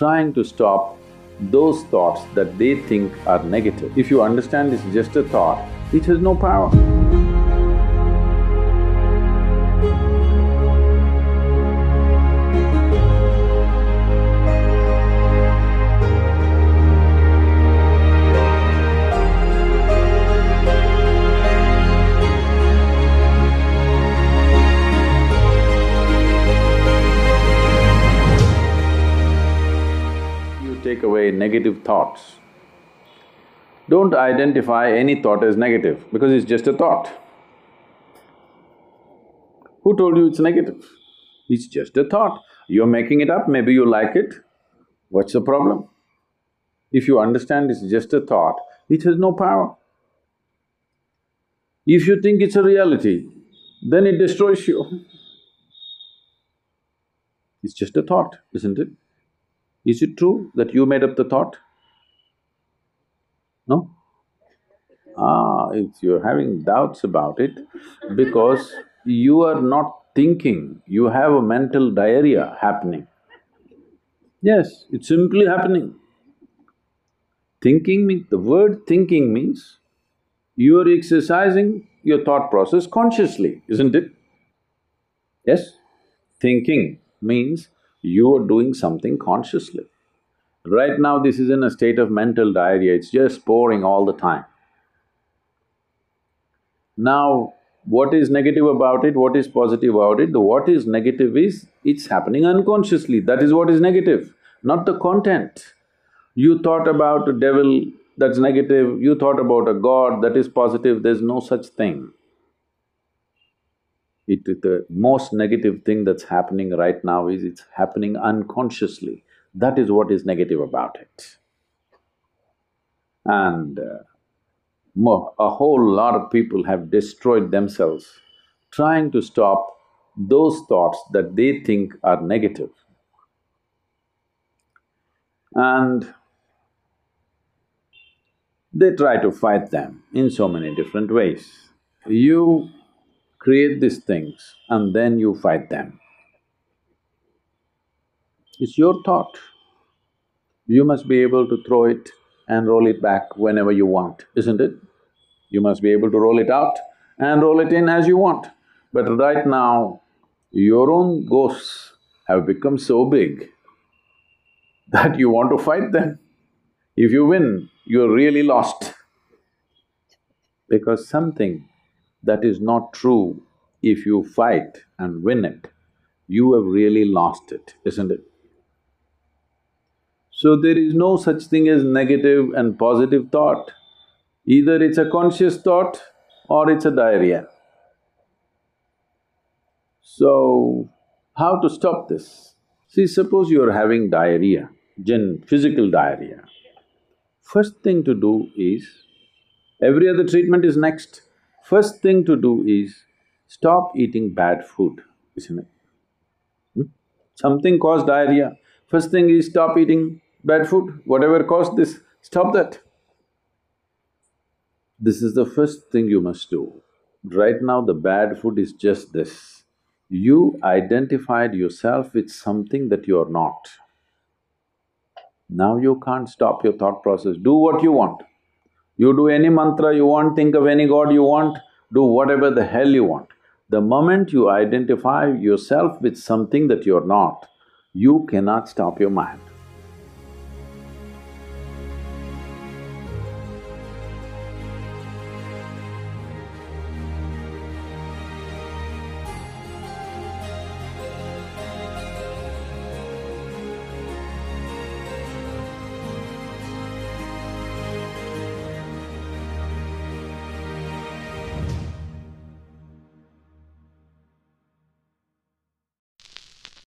trying to stop those thoughts that they think are negative. If you understand it's just a thought, it has no power. Take away negative thoughts. Don't identify any thought as negative because it's just a thought. Who told you it's negative? It's just a thought. You're making it up, maybe you like it. What's the problem? If you understand it's just a thought, it has no power. If you think it's a reality, then it destroys you. It's just a thought, isn't it? Is it true that you made up the thought? No? Ah, if you're having doubts about it because you are not thinking, you have a mental diarrhea happening. Yes, it's simply happening. Thinking means… the word thinking means you are exercising your thought process consciously, isn't it? Yes? Thinking means you are doing something consciously. Right now this is in a state of mental diarrhea, it's just pouring all the time. Now, what is negative about it, what is positive about it? The what is negative is, it's happening unconsciously, that is what is negative, not the content. You thought about a devil, that's negative, you thought about a god, that is positive, there's no such thing. It… the most negative thing that's happening right now is it's happening unconsciously. That is what is negative about it. And uh, a whole lot of people have destroyed themselves trying to stop those thoughts that they think are negative. And they try to fight them in so many different ways. You create these things and then you fight them. It's your thought. You must be able to throw it and roll it back whenever you want, isn't it? You must be able to roll it out and roll it in as you want. But right now, your own ghosts have become so big that you want to fight them. If you win, you're really lost. Because something that is not true, if you fight and win it, you have really lost it, isn't it? So there is no such thing as negative and positive thought. Either it's a conscious thought or it's a diarrhea. So, how to stop this? See, suppose you're having diarrhea, gen… physical diarrhea. First thing to do is, every other treatment is next. First thing to do is, stop eating bad food, isn't it? Hmm? Something caused diarrhea, first thing is stop eating bad food, whatever caused this, stop that. This is the first thing you must do. Right now the bad food is just this. You identified yourself with something that you're not. Now you can't stop your thought process, do what you want. You do any mantra you want, think of any god you want, do whatever the hell you want. The moment you identify yourself with something that you're not, you cannot stop your mind.